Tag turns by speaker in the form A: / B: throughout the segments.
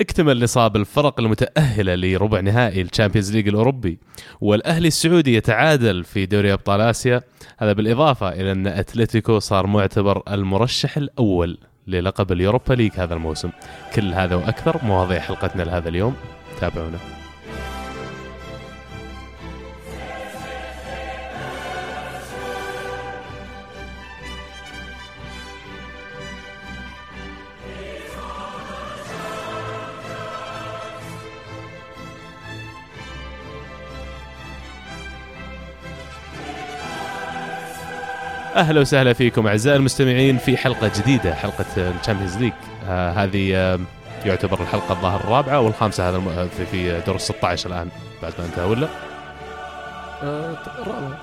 A: اكتمل نصاب الفرق المتأهلة لربع نهائي ال Champions League الأوروبي والأهلي السعودي يتعادل في دوري أبطال آسيا. هذا بالإضافة إلى أن أتلتيكو صار معتبر المرشح الأول للقب ال Europa League هذا الموسم. كل هذا وأكثر مواضيع حلقتنا لهذا اليوم. تابعونا. أهلا وسهلا فيكم أعزائي المستمعين في حلقة جديدة حلقة ال Champions League آه هذه آه يعتبر الحلقة الظاهر الرابعة والخامسة هذا الم... في, في دور ال 16 الآن بعد ما انتهى ولا؟
B: آه، الرابعة.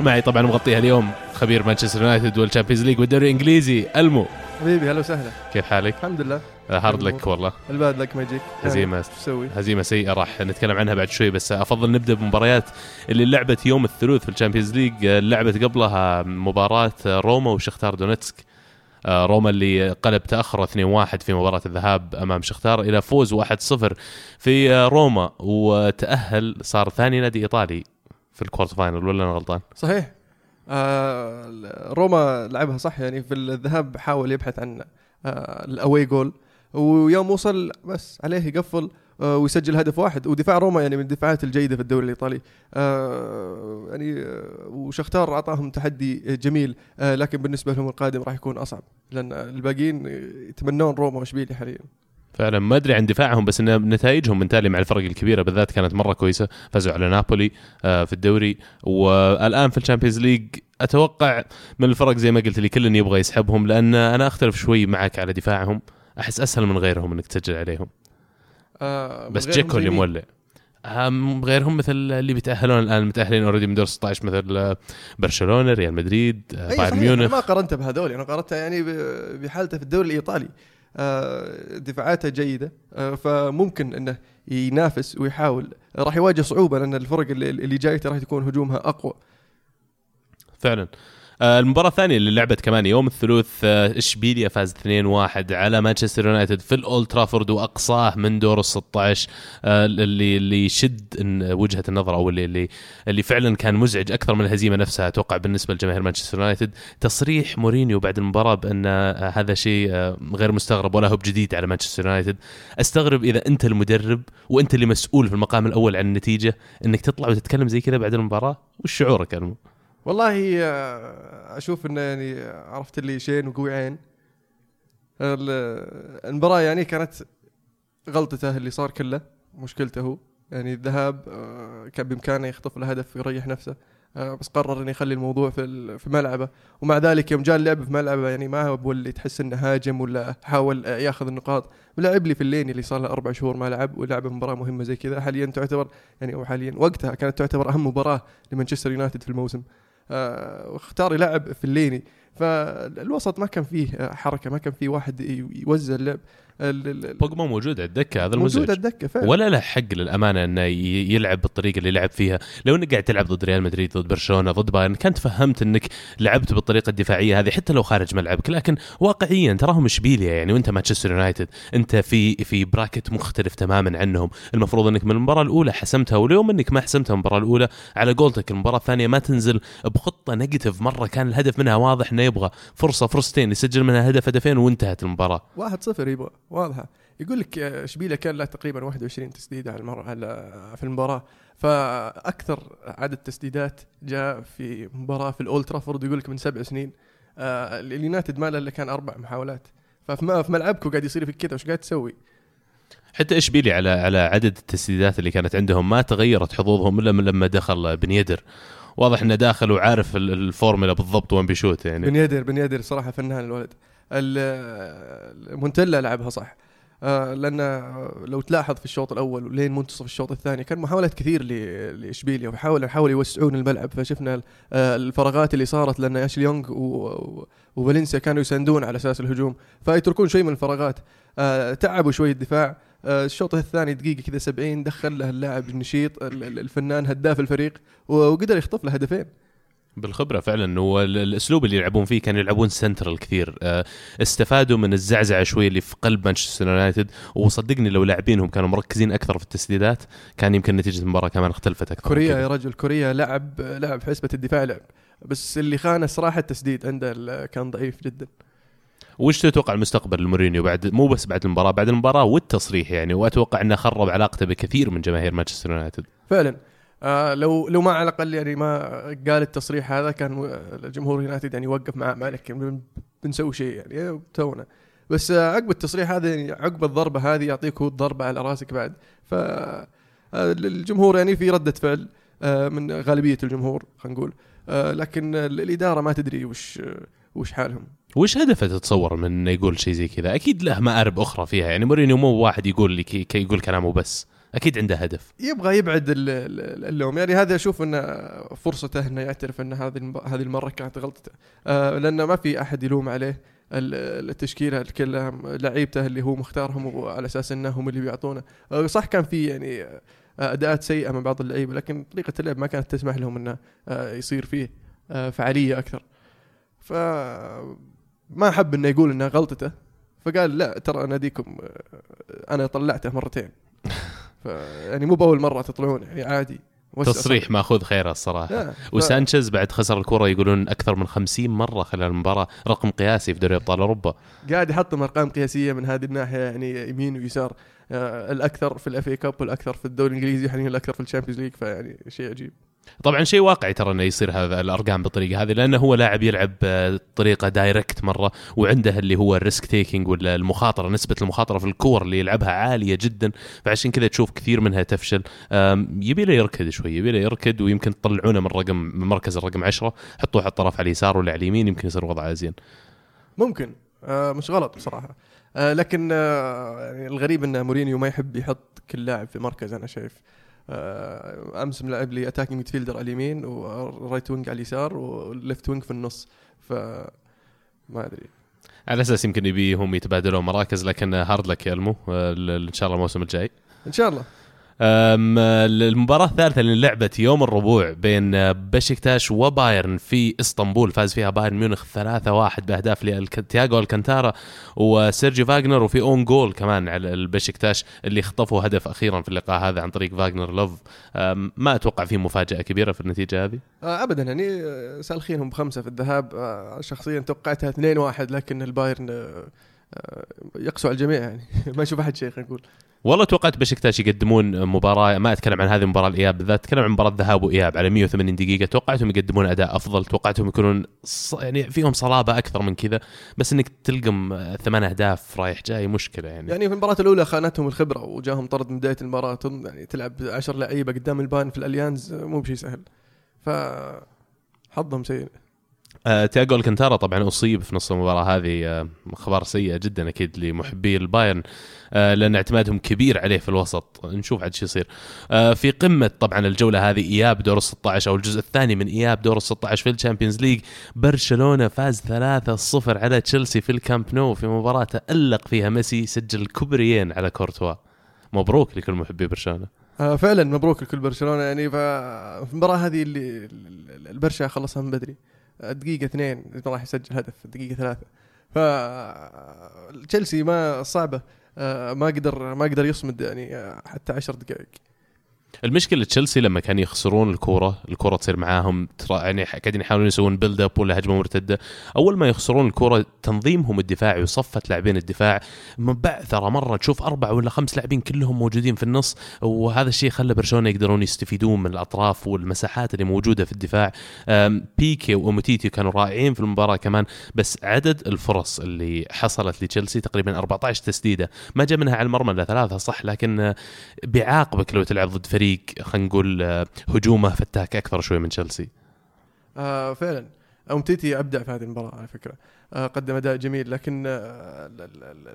A: معي طبعا مغطيها اليوم خبير مانشستر يونايتد وال Champions League والدوري الإنجليزي ألمو
B: حبيبي هلا وسهلا
A: كيف حالك؟
B: الحمد لله
A: آه، hard luck والله
B: ال bad luck ما يجيك
A: هزيمة.
B: إيش تسوي؟
A: هزيمة سيئة راح نتكلم عنها بعد شوي بس أفضل نبدأ بمباريات اللي لعبت يوم الثلاث في ال Champions League آه، لعبت قبلها مباراة روما وشختار دونتسك آه، روما اللي قلب تاخر 2-1 في مباراة الذهاب أمام شختار إلى فوز 1-0 في روما وتأهل صار ثاني نادي إيطالي في ال quarter final ولا أنا غلطان؟
B: صحيح آه روما لعبها صح؟ يعني في الذهاب حاول يبحث عن آه ال away goal ويوم وصل بس عليه يقفل آه ويسجل هدف واحد. ودفاع روما يعني من الدفاعات الجيدة في الدوري الإيطالي. آه يعني وشختار أعطاهم تحدي جميل لكن بالنسبة لهم القادم راح يكون أصعب لأن الباقيين يتمنون روما واشبيليا حاليا.
A: فعلا ما أدري عن دفاعهم بس إن نتائجهم من تالي مع الفرق الكبيرة بالذات كانت مرة كويسة. فازوا على نابولي آه، في الدوري. والآن في ال Champions League أتوقع من الفرق زي ما قلت لي كل يبغى يسحبهم لأن أنا أختلف شوي معك على دفاعهم. أحس أسهل من غيرهم إنك تسجل عليهم.
B: آه
A: بس جيكو اللي؟ مولع. آم، غيرهم مثل اللي بيتأهلون الآن متأهلين أوريدي من دور 16 مثل آه، برشلونة ريال مدريد آه، بايرن ميونخ.
B: ما قارنته بهذول أنا قارنته يعني بحالته في الدوري الإيطالي. آه، دفاعاته جيدة. آه، فممكن إنه ينافس ويحاول. راح يواجه صعوبة لأن الفرق اللي, جايته راح تكون هجومها أقوى.
A: فعلا. آه، المباراة الثانية اللي لعبت كمان يوم الثلاث آه، إشبيليا فاز 2-1 على مانشستر يونايتد في الأولد ترافورد وأقصاه من دور ال 16 آه، اللي اللي يشد وجهة النظر أو اللي اللي اللي فعلا كان مزعج أكثر من الهزيمة نفسها أتوقع بالنسبة لجماهير مانشستر يونايتد. تصريح مورينيو بعد المباراة بأن آه، هذا شيء آه، غير مستغرب ولا هو بجديد على مانشستر يونايتد. أستغرب إذا أنت المدرب وأنت اللي مسؤول في المقام الأول عن النتيجة إنك تطلع وتتكلم زي كذا بعد المباراة؟ وش شعورك؟
B: والله آه، أشوف إنه يعني عرفت اللي شين وقوي عين. ال- المباراة يعني كانت غلطته اللي صار كله مشكلته هو. يعني الذهاب آه، كان بإمكانه يخطف له هدف ويريح نفسه آه، بس قرر إنه يخلي الموضوع في في ملعبه. ومع ذلك يوم جاء اللعب في ملعبه يعني ما هو اللي تحس إنه هاجم ولا حاول آه، ياخذ النقاط. ولعب لي في الليني اللي صار له أربع شهور ما لعب ولعب مباراة مهمة زي كذا. حاليا تعتبر يعني أو حاليا وقتها كانت تعتبر أهم مباراة لمانشستر يونايتد في الموسم. آه، واختار يلعب في الليني فالوسط ما كان فيه حركة ما كان فيه واحد يوزع اللعب. ال- ال- ال-
A: بوجبا موجود على الدكة هذا
B: موجود
A: المزعج
B: على الدكه فعلا.
A: ولا له حق للأمانة إنه يلعب بالطريقة اللي لعب فيها، لو إنك قاعد تلعب ضد ريال مدريد ضد برشلونة ضد بايرن كنت فهمت إنك لعبت بالطريقة الدفاعية هذه حتى لو خارج ملعبك، لكن واقعيا تراهم إشبيليا يعني وأنت مانشستر يونايتد، أنت في في bracket مختلف تماما عنهم، المفروض إنك من المباراة الأولى حسمتها ولو إنك ما حسمتها المباراة الأولى على قولتك المباراة الثانية ما تنزل بخطة negative مرة كان الهدف منها واضح إنه يبغى فرصة فرصتين يسجل منها هدف هدفين وانتهت المباراة.
B: واحد صفر يبغى واضحة. يقول لك اشبيليا كان له تقريبا 21 تسديدة على المر... على في المباراة. فأكثر عدد تسديدات جاء في مباراة في الأولد ترافورد يقول لك من سبع سنين. آه اليونايتد ما له إلا كان أربع محاولات. ففي ملعبكم قاعد يصير فيك كذا وش قاعد تسوي؟
A: حتى اشبيلي على على عدد التسديدات اللي كانت عندهم؟ ما تغيرت حظوظهم إلا لما دخل بن يدر. واضح إنه داخل وعارف ال- الفورمولا بالضبط وين بي shoot يعني.
B: بن يدر بن يدر صراحة فنان الولد. ال- مونتيلا لعبها صح. آه، لأن لو تلاحظ في الشوط الأول ولين منتصف الشوط الثاني كان محاولات كثير لإشبيليا وحاولوا يحاولوا يوسعون الملعب. فشفنا آه، الفراغات اللي صارت لأن اشلي يونغ وفالنسيا كانوا يساندون على أساس الهجوم. فيتركون شوي من الفراغات. آه، تعبوا شوي الدفاع. الشوط الثاني دقيقة كذا 70 دخل له اللاعب النشيط ال- ال- الفنان هداف الفريق وقدر يخطف له هدفين.
A: بالخبرة فعلا هو ال- الأسلوب اللي يلعبون فيه كانوا يلعبون سنترال كثير. آه، استفادوا من الزعزعة شوي اللي في قلب مانشستر يونايتد وصدقني لو لاعبينهم كانوا مركزين أكثر في التسديدات كان يمكن نتيجة المباراة كمان اختلفت أكثر.
B: كوريا. يا رجل كوريا لعب لعب حسبة الدفاع لعب بس اللي خانه صراحة التسديد عنده كان ضعيف جدا.
A: وش تتوقع المستقبل لمورينيو بعد؟ مو بس بعد المباراة بعد المباراة والتصريح يعني وأتوقع إنه خرب علاقته بكثير من جماهير مانشستر يونايتد.
B: فعلا. آه لو لو ما على الأقل يعني ما قال التصريح هذا كان الجمهور يونايتد يعني وقف معاه ما عليك بن- بنسوي شيء يعني تونا. بس آه عقب التصريح هذا يعني عقب الضربة هذه يعطيك هو الضربة على راسك بعد. ف آه، الجمهور يعني في ردة فعل آه من غالبية الجمهور خلينا نقول. آه لكن ال- الإدارة ما تدري وش وش حالهم.
A: وش هدفه تتصور من إنه يقول شيء زي كذا؟ أكيد له مآرب أخرى فيها. يعني مورينيو مو واحد يقول لك كي يقول كلامه بس. أكيد عنده هدف.
B: يبغى يبعد ال- ال- اللوم. يعني هذا أشوف انه فرصته إنه يعترف إن هذه هذه المرة كانت غلطته. آه لأنه ما في أحد يلوم عليه ال- التشكيلة كلها لعيبته اللي هو مختارهم وعلى أساس انهم اللي بيعطونه. آه صح كان في يعني آه، أداءات سيئة من بعض اللعيبة لكن طريقة اللعب ما كانت تسمح لهم إنه آه، يصير فيه فعالية أكثر. ف ما حب إنه يقول إنها غلطته. فقال لا ترى ناديكم آه، أنا طلعته مرتين. يعني مو بأول مرة تطلعون يعني عادي.
A: تصريح ماخذ خيره
B: الصراحة. ف-
A: وسانشيز بعد خسر الكرة يقولون أكثر من 50 مرة خلال المباراة رقم قياسي في دوري أبطال أوروبا.
B: قاعد يحطم أرقام قياسية من هذه الناحية يعني يمين ويسار. آه الأكثر في ال FA Cup والأكثر في الدوري الإنجليزي حاليا الأكثر في ال Champions League فيعني شيء عجيب.
A: طبعا شيء واقعي ترى إنه يصير هذا الأرقام بالطريقة هذه لأنه هو لاعب يلعب بطريقه direct مرة وعنده اللي هو ال risk taking ولا المخاطرة نسبة المخاطرة في الكور اللي يلعبها عالية جدا فعشان كذا تشوف كثير منها تفشل. يبي له يركض شوي يبي له يركض ويمكن تطلعونه من رقم من مركز الرقم 10 حطوه على الطرف على اليسار ولا على اليمين يمكن يصير وضعه ازين
B: ممكن. آه مش غلط بصراحة. آه لكن آه يعني الغريب إن مورينيو ما يحب يحط كل لاعب في مركز أنا شايف. آه أمس ملعب لي attacking midfielder على اليمين و right wing على اليسار و left wing في النص. ف ما أدري.
A: على أساس يمكن يبيهم يتبادلون مراكز لكن hard luck يا المو أه، إن شاء الله الموسم الجاي.
B: إن شاء الله.
A: المباراة الثالثة اللي لعبت يوم الربوع بين بشكتاش وبايرن في إسطنبول فاز فيها بايرن ميونخ 3-1 بأهداف لتياغو ألكانتارا وسيرجيو فاغنر وفي أون جول كمان على البشكتاش اللي خطفوا هدف أخيرا في اللقاء هذا عن طريق فاغنر لوف. ما أتوقع في مفاجأة كبيرة في النتيجة هذه؟
B: آه ابدا يعني آه، سالخينهم بخمسة في الذهاب. آه شخصيا توقعتها 2 1 لكن البايرن يقسو على الجميع يعني. ما يشوف أحد شيء خلينا نقول.
A: والله توقعت بشكتاش يقدمون مباراة ما أتكلم عن هذه المباراة الإياب بالذات أتكلم عن مباراة ذهاب وإياب على 180 دقيقة. توقعتهم يقدمون أداء أفضل توقعتهم يكونون. يعني فيهم صلابة أكثر من كذا بس إنك تلقم ثمان أهداف رايح جاي مشكلة يعني,
B: يعني في المباراة الأولى خانتهم الخبرة وجاهم طرد من بداية المباراة تم- يعني تلعب 10 لعيبة قدام البايرن في الأليانز آه، مو بشيء سهل. ف حظهم سيء.
A: آه تياغو الكنتارا طبعا أصيب في نص المباراة هذه آه أخبار سيئه جدا أكيد لمحبي البايرن آه لأن اعتمادهم كبير عليه في الوسط. نشوف عاد شو يصير. آه في قمة طبعا الجولة هذه إياب دور ال 16 أو الجزء الثاني من إياب دور ال 16 في ال Champions League. برشلونة فاز 3-0 على تشيلسي في الكامب نو في مباراة تألق فيها ميسي سجل كوبريين على كورتوا. مبروك لكل محبي برشلونة.
B: آه فعلا مبروك لكل برشلونة يعني ف- في المباراة هذه اللي ال- البرشا خلصها من بدري. دقيقة اثنين راح يسجل هدف دقيقة ثلاثة. ف تشيلسي ما صعبة آه، ما قدر ما قدر يصمد يعني آه، حتى عشر دقائق.
A: المشكلة تشيلسي لما كانوا يخسرون الكورة الكورة تصير معاهم يعني قاعدين يحاولون يسوون build up ولا هجمة مرتدة. أول ما يخسرون الكورة تنظيمهم الدفاعي وصفة لاعبين الدفاع. مبعثره مرة تشوف أربع ولا خمس لاعبين كلهم موجودين في النص وهذا الشيء خلى برشلونة يقدرون يستفيدون من الأطراف والمساحات اللي موجودة في الدفاع. بيكي وأوموتيتي كانوا رائعين في المباراة كمان بس عدد الفرص اللي حصلت لتشيلسي تقريبا 14 تسديدة. ما جاء منها على المرمى إلا ثلاثة صح؟ لكن بيعاقبك لو تلعب ضد خلينا نقول آه، هجومه فتاك أكثر شوي من تشيلسي.
B: آه فعلا. أمتيتي أبدع في هذه المباراة على فكرة. آه قدم أداء جميل لكن آه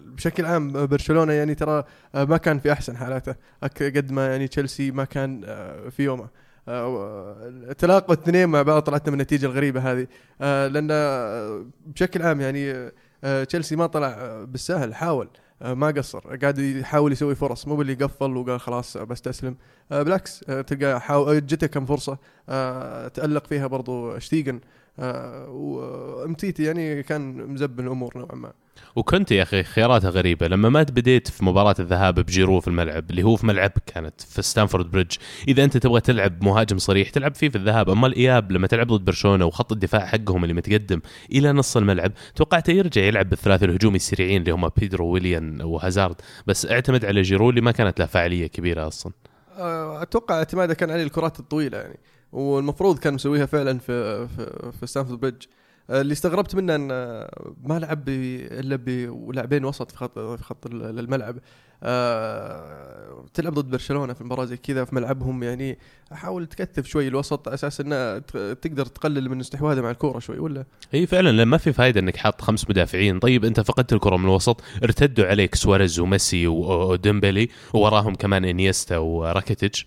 B: بشكل عام برشلونة يعني ترى آه ما كان في أحسن حالاته. قد ما يعني تشيلسي ما كان آه في يومه. آه تلاقوا الاثنين مع بعض طلعت من النتيجة الغريبة هذه. آه آه، بشكل عام يعني آه تشيلسي ما طلع آه، بالسهل حاول. آه، ما قصر. قاعد يحاول يسوي فرص. مو باللي قفل وقال خلاص بستسلم آه، بالعكس آه، تلقى حاول جته كم فرصة. آه، تألق فيها برضو شتيجن. آه، وامتيتي يعني كان مزبط الأمور نوعا ما.
A: وكونتي يا أخي خياراته غريبة. لما ما بديت في مباراة الذهاب بجيرو في الملعب اللي هو في ملعبك كانت في ستانفورد بريدج إذا أنت تبغى تلعب مهاجم صريح تلعب فيه في الذهاب. أما الإياب لما تلعب ضد برشلونة وخط الدفاع حقهم اللي متقدم إلى نص الملعب توقعته يرجع يلعب بالثلاثه الهجومي السريعين اللي هم بيدرو ويليان وهازارد. بس اعتمد على جيرو اللي ما كانت له فاعلية كبيرة أصلا.
B: آه، أتوقع اعتماده كان عليه الكرات الطويلة يعني. والمفروض كان مسويها فعلا في في, في ستانفورد بريدج اللي استغربت منه أن آه، ما لعب إلا بلاعبين وسط في خط في خط ال- الملعب. آه، تلعب ضد برشلونة في مباراه زي كذا في ملعبهم يعني. حاول تكثف شوي الوسط على أساس إنه تقدر تقلل من استحواذه مع الكورة شوي ولا؟
A: هي فعلا لما ما في فائده إنك حاط خمس مدافعين. طيب أنت فقدت الكرة من الوسط ارتدوا عليك سواريز وميسي وديمبلي ووراهم كمان إنيستا وراكيتيتش.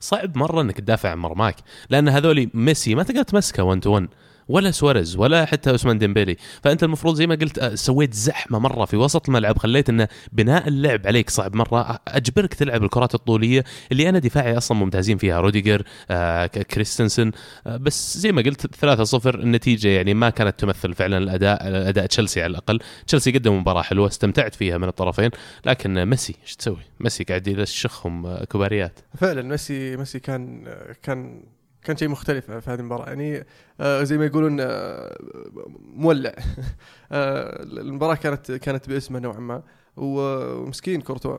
A: صعب مرة إنك تدافع عن مرماك لأن هذولي ميسي ما تقدر تمسكه 1 to 1 ولا سواريز ولا حتى عثمان ديمبلي فأنت المفروض زي ما قلت آه، سويت زحمة مرة في وسط الملعب خليت انه بناء اللعب عليك صعب مرة. أجبرك تلعب الكرات الطولية اللي أنا دفاعي أصلا ممتازين فيها. روديجر آه كريستنسن آه بس زي ما قلت 3-0 النتيجة يعني ما كانت تمثل فعلا الأداء اداء تشيلسي على الأقل. تشيلسي قدم مباراة حلوة استمتعت فيها من الطرفين. لكن ميسي إيش تسوي؟ ميسي قاعد يلشخهم آه، كباريات.
B: فعلا ميسي ميسي كان كان كان شيء مختلف في هذه المباراة. يعني آه، زي ما يقولون آه، مولع. آه، المباراة كانت كانت باسمه نوعا ما. ومسكين كورتوا.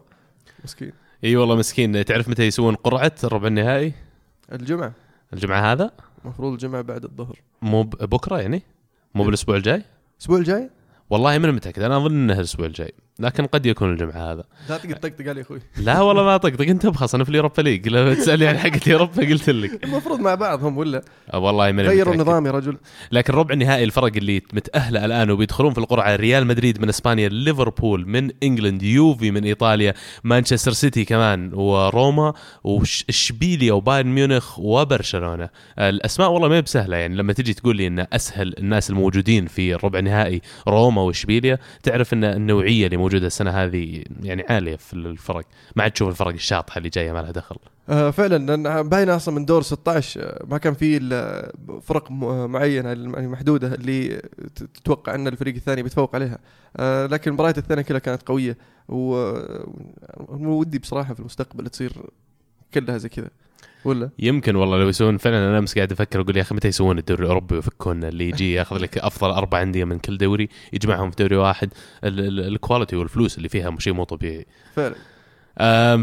B: مسكين.
A: إي والله مسكين. تعرف متى يسوون قرعة الربع النهائي؟
B: الجمعة.
A: الجمعة هذا؟
B: المفروض الجمعة بعد الظهر.
A: مو بكرة يعني؟ مو بالأسبوع الجاي؟
B: الأسبوع الجاي؟
A: والله مو متأكد. أنا أظن انه الأسبوع الجاي. لكن قد يكون الجمعة هذا.
B: لا تقدر طقطق علي أخوي.
A: لا والله ما طقطق انت ابخص أنا في ال Europa League. لو تسألني عن حقة ال Europa قلت لك.
B: المفروض مع بعض هم ولا؟
A: آه والله من
B: غيروا النظام يا رجل.
A: لكن ربع النهائي الفرق اللي متأهلة الآن وبيدخلون في القرعة ريال مدريد من إسبانيا ليفربول من England يوفي من إيطاليا مانشستر سيتي كمان وروما وإشبيليا وبايرن ميونخ وبرشلونة. الأسماء والله ما هي بسهلة يعني لما تجي تقول لي إن أسهل الناس الموجودين في الربع النهائي روما وإشبيليا تعرف إن النوعية اللي موجودة السنة هذه يعني عالية في الفرق. ما عاد تشوف الفرق الشاطحة اللي جاية ما لها دخل.
B: آه فعلا. لأن باينه أصلا من دور 16 آه، ما كان في فرق م- معينة يعني محدودة اللي تتوقع أن الفريق الثاني بيتفوق عليها. آه لكن المباريات الثانية كلها كانت قوية و- ودي بصراحة في المستقبل تصير كلها زي كذا. ولا؟
A: يمكن والله لو يسوون فعلا أنا أمس قاعد أفكر أقول يا أخي متى يسوون الدوري الأوروبي؟ ويفكون اللي يجي ياخذ لك أفضل أربع أندية من كل دوري يجمعهم في دوري واحد. ال- ال- الكواليتي والفلوس اللي فيها شيء مو طبيعي.
B: فعلا.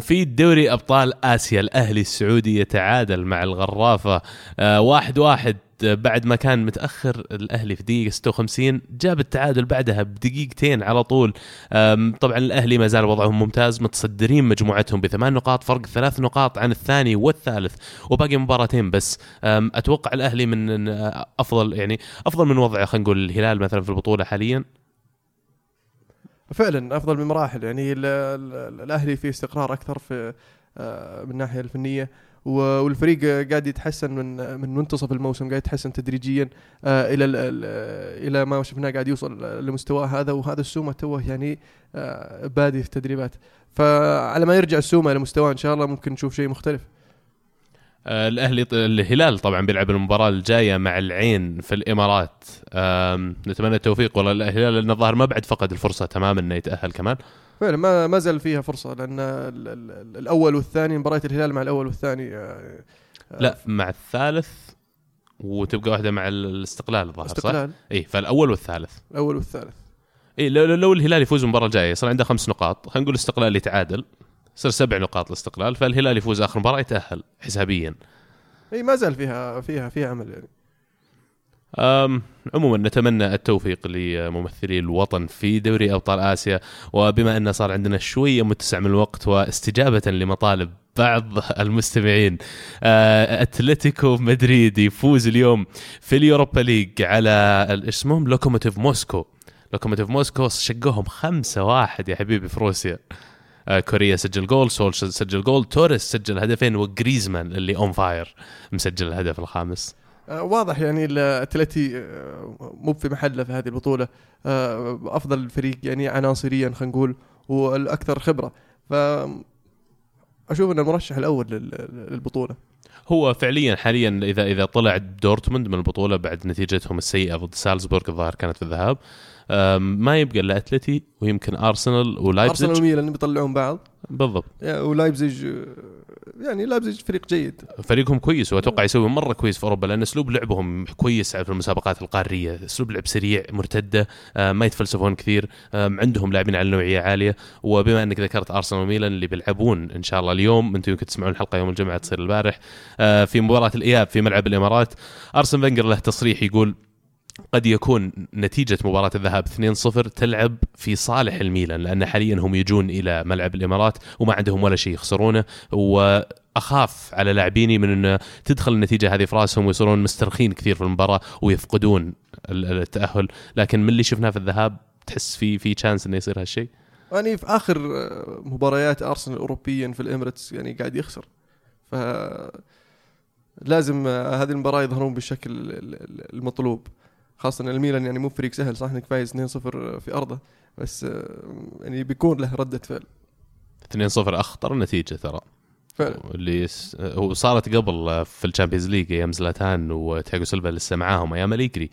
A: في دوري أبطال آسيا الأهلي السعودي يتعادل مع الغرافة. آه، واحد واحد آه، بعد ما كان متأخر الأهلي في دقيقة 56 جاب التعادل بعدها بدقيقتين على طول. طبعا الأهلي ما زال وضعهم ممتاز متصدرين مجموعتهم بثمان نقاط فرق ثلاث نقاط عن الثاني والثالث وباقي مباراتين بس. أتوقع الأهلي من آه، أفضل يعني أفضل من وضع خلينا نقول الهلال مثلا في البطولة حاليا.
B: فعلا أفضل بمراحل يعني ال- ال- الأهلي في استقرار أكثر في آه، من الناحية الفنية والفريق قاعد يتحسن من من منتصف الموسم قاعد يتحسن تدريجيا آه، إلى ال- ال- إلى ما شفناه قاعد يوصل لمستواه هذا وهذا السومة توه يعني آه، بادي في التدريبات. فعلى ما يرجع السومة لمستواه إن شاء الله ممكن نشوف شيء مختلف.
A: الأهلي الهلال طبعا بيلعب المباراة الجاية مع العين في الإمارات. نتمنى التوفيق. والله الهلال لأن الظاهر ما بعد فقد الفرصة تماما إنه يتأهل كمان.
B: فعلا ما ما زال فيها فرصة لأن ال- ال- الأول والثاني مباراة الهلال مع الأول والثاني آه، آه،
A: لا مع الثالث وتبقى واحدة مع الاستقلال الظاهر صح؟
B: استقلال
A: إي فالأول والثالث.
B: الأول والثالث.
A: إي لو, لو- لو الهلال يفوز المباراة الجاية يصير عنده خمس نقاط. خلينا نقول الاستقلال يتعادل. يصير سبع نقاط الاستقلال فالهلال يفوز آخر مباراة يتأهل حسابيا.
B: إي ما زال فيها فيها فيها عمل يعني.
A: أم عموما نتمنى التوفيق لممثلي الوطن في دوري أبطال آسيا. وبما أن صار عندنا شوية متسع من الوقت واستجابة لمطالب بعض المستمعين آه، أتلتيكو مدريد يفوز اليوم في ال Europa League على اسمهم؟ لوكوموتيف موسكو. لوكوموتيف موسكو شقوهم خمسة واحد يا حبيبي في روسيا. كوريا سجل جول ساؤول سجل جول توريس سجل هدفين وجريزمان اللي on fire مسجل الهدف الخامس.
B: آه، واضح يعني الاتلتي آه، مو في محله في هذه البطولة. آه، أفضل فريق يعني عناصريا خلينا نقول والأكثر خبرة. ف أشوف انه المرشح الأول لل- للبطولة.
A: هو فعليا حاليا إذا إذا طلع دورتموند من البطولة بعد نتيجتهم السيئة ضد سالزبورغ الظاهر كانت في الذهاب. ما يبقى إلا أتلتي ويمكن أرسنال
B: أرسنال
A: ولايبزيج
B: وميلان بيطلعون بعض.
A: بالضبط.
B: ولايبزيج يعني لايبزيج فريق جيد.
A: فريقهم كويس وأتوقع يسوي مرة كويس في أوروبا لأن أسلوب لعبهم كويس في المسابقات القارية، أسلوب لعب سريع مرتدة آه، ما يتفلسفون كثير، عندهم لاعبين على نوعية عالية. وبما أنك ذكرت أرسنال وميلان اللي بيلعبون إن شاء الله اليوم أنتم يمكن تسمعون الحلقة يوم الجمعة تصير البارح آه، في مباراة الإياب في ملعب الإمارات. أرسن فينجر له تصريح يقول قد يكون نتيجة مباراة الذهاب 2-0 تلعب في صالح الميلان لأن حاليا هم يجون إلى ملعب الإمارات وما عندهم ولا شيء يخسرونه وأخاف على لاعبيني من أن تدخل النتيجة هذه في رأسهم ويصيرون مسترخين كثير في المباراة ويفقدون ال- التأهل. لكن من اللي شفناه في الذهاب تحس في في chance إنه يصير هالشيء؟
B: يعني في آخر مباريات أرسنال اوروبيا في ال Emirates يعني قاعد يخسر. ف لازم هذه المباراة يظهرون بالشكل ال- ال- المطلوب. خاصة ان الميلان يعني مو فريق سهل صح؟ إنك فايز 2-0 في أرضه. بس آه، يعني بيكون له ردة فعل.
A: 2-0 أخطر نتيجة ترى.
B: فعلا.
A: اللي س... هو صارت قبل في ال Champions League أيام زلاتان وتياجو سيلفا لسه معاهم أيام اليجري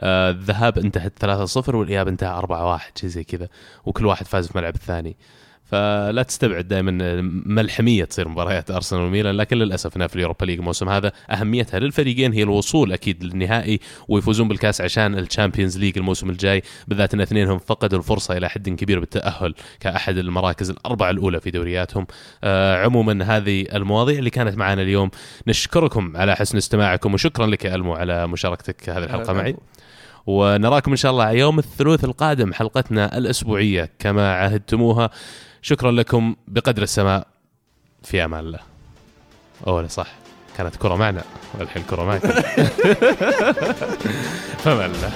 A: آه، الذهاب انتهت 3-0 والإياب انتهى 4-1 شيء زي كذا. وكل واحد فاز في ملعب الثاني. فلا تستبعد دائما ملحمية تصير مباريات أرسنال وميلان لكن للأسف انها في ال Europa League الموسم هذا أهميتها للفريقين هي الوصول أكيد للنهائي ويفوزون بالكأس عشان ال Champions League الموسم الجاي. بالذات ان اثنينهم فقدوا الفرصة إلى حد كبير بالتأهل كأحد المراكز الأربعة الأولى في دورياتهم. آه عموما هذه المواضيع اللي كانت معنا اليوم. نشكركم على حسن استماعكم وشكرا لك يا ألمو على مشاركتك هذه الحلقة معي. ونراكم إن شاء الله يوم الثلاث القادم حلقتنا الأسبوعية كما عهدتموها. شكرا لكم بقدر السماء في أمان الله. أوه لا صح. كانت كرة معنا والحين كرة معكم فما الله